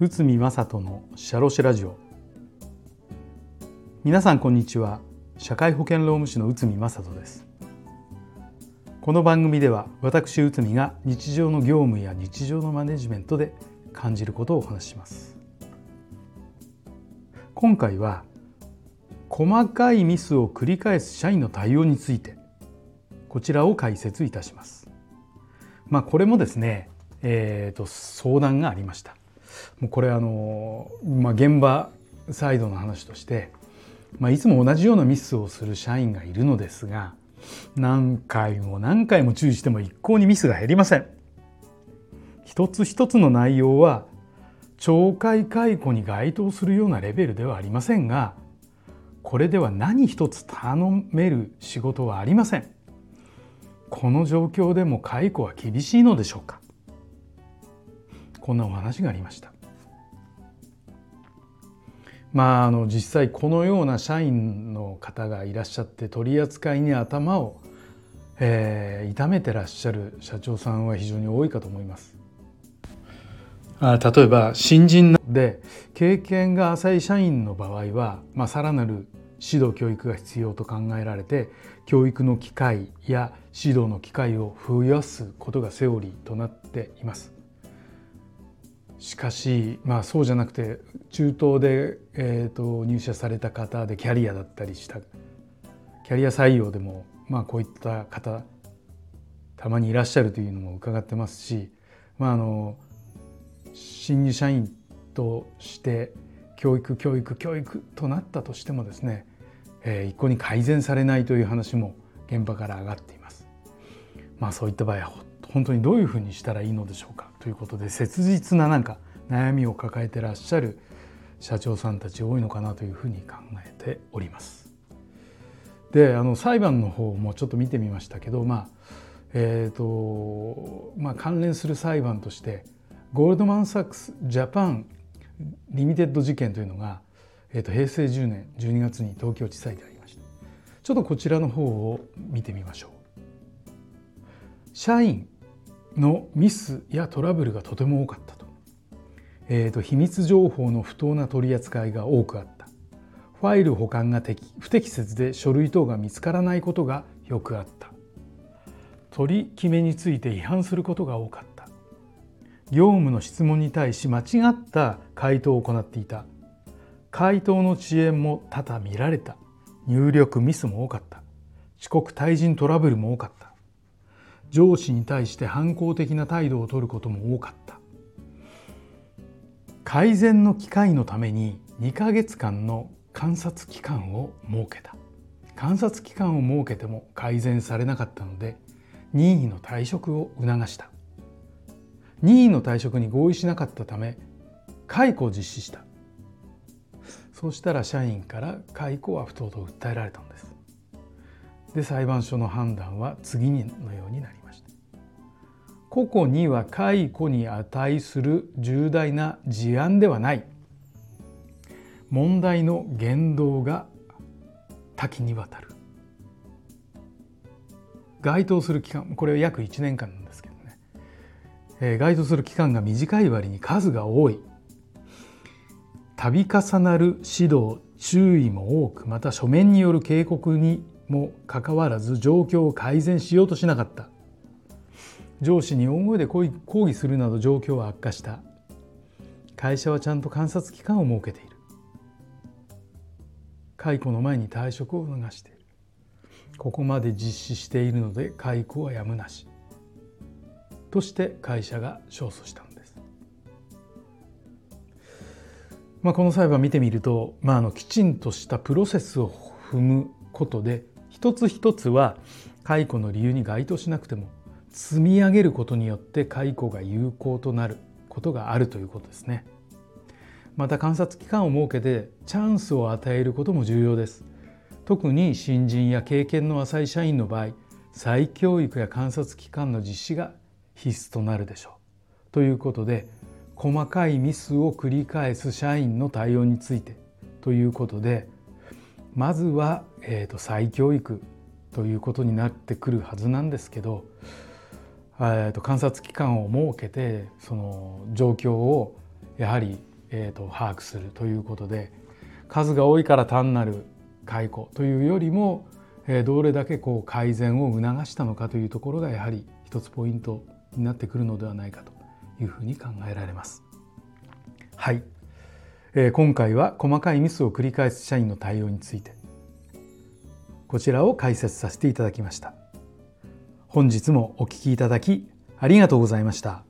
内海正人のシャロシラジオ。皆さんこんにちは。社会保険労務士の内海正人です。この番組では私内海が日常の業務や日常のマネジメントで感じることをお話しします。今回は細かいミスを繰り返す社員の対応についてこちらを解説いたしますまあこれもですねえーと相談がありましたもうこれあの、まあ、現場サイドの話として、まあ、いつも同じようなミスをする社員がいるのですが何回も何回も注意しても一向にミスが減りません。一つ一つの内容は懲戒解雇に該当するようなレベルではありませんがこれでは何一つ頼める仕事はありません。この状況でも解雇は厳しいのでしょうか？こんなお話がありました。まあ、あの実際このような社員の方がいらっしゃって取り扱いに頭を、えー、痛めてらっしゃる社長さんは非常に多いかと思います。あ例えば新人で経験が浅い社員の場合は、まあ、さらなる指導教育が必要と考えられて教育の機会や指導の機会を増やすことがセオリーとなっています。しかし、まあ、そうじゃなくて中東で、えーと、入社された方でキャリアだったりしたキャリア採用でも、まあ、こういった方たまにいらっしゃるというのも伺ってますし、まあ、あの新入社員として教育教育教育となったとしてもですね、えー、一向に改善されないという話も現場から上がっています。まあ、そういった場合は本当にどういうふうにしたらいいのでしょうかということで切実ななんか悩みを抱えてらっしゃる社長さんたち多いのかなというふうに考えております。であの裁判の方もちょっと見てみましたけど、まあえーとまあ、関連する裁判としてゴールドマン・サックス・ジャパン・リミテッド事件というのが、えー、と平成10年12月に東京地裁でありました。ちょっとこちらの方を見てみましょう。社員のミスやトラブルがとても多かったと,、えーと、秘密情報の不当な取り扱いが多くあった。ファイル保管が不適切で書類等が見つからないことがよくあった。取り決めについて違反することが多かった。業務の質問に対し間違った回答を行っていた。回答の遅延も多々見られた。入力ミスも多かった。遅刻対人トラブルも多かった。上司に対して反抗的な態度をとることも多かった。改善の機会のために2ヶ月間の観察期間を設けた。観察期間を設けても改善されなかったので任意の退職を促した。任意の退職に合意しなかったため解雇を実施した。そうしたら社員から解雇は不当と訴えられたのです。で裁判所の判断は次のようになりました。個々には解雇に値する重大な事案ではない。問題の言動が多岐にわたる。該当する期間これは約1年間なんですけどね、えー、該当する期間が短い割に数が多い。度重なる指導注意も多くまた書面による警告にもかかわらず状況を改善しようとしなかった。上司に大声で抗議するなど状況は悪化した。会社はちゃんと観察期間を設けている。解雇の前に退職を促している。ここまで実施しているので解雇はやむなし。として会社が勝訴したまあ、この裁判見てみると、まあ、あのきちんとしたプロセスを踏むことで一つ一つは解雇の理由に該当しなくても積み上げることによって解雇が有効となることがあるということですね。また観察期間を設けてチャンスを与えることも重要です。特に新人や経験の浅い社員の場合再教育や観察期間の実施が必須となるでしょう。ということで細かいミスを繰り返す社員の対応についてということでまずは、えーと、再教育ということになってくるはずなんですけど、えー、と観察機関を設けてその状況をやはり、えー、と把握するということで数が多いから単なる解雇というよりも、えー、どれだけこう改善を促したのかというところがやはり一つポイントになってくるのではないかと。いうふうに考えられます。はい、えー、今回は細かいミスを繰り返す社員の対応についてこちらを解説させていただきました。本日もお聴きいただきありがとうございました。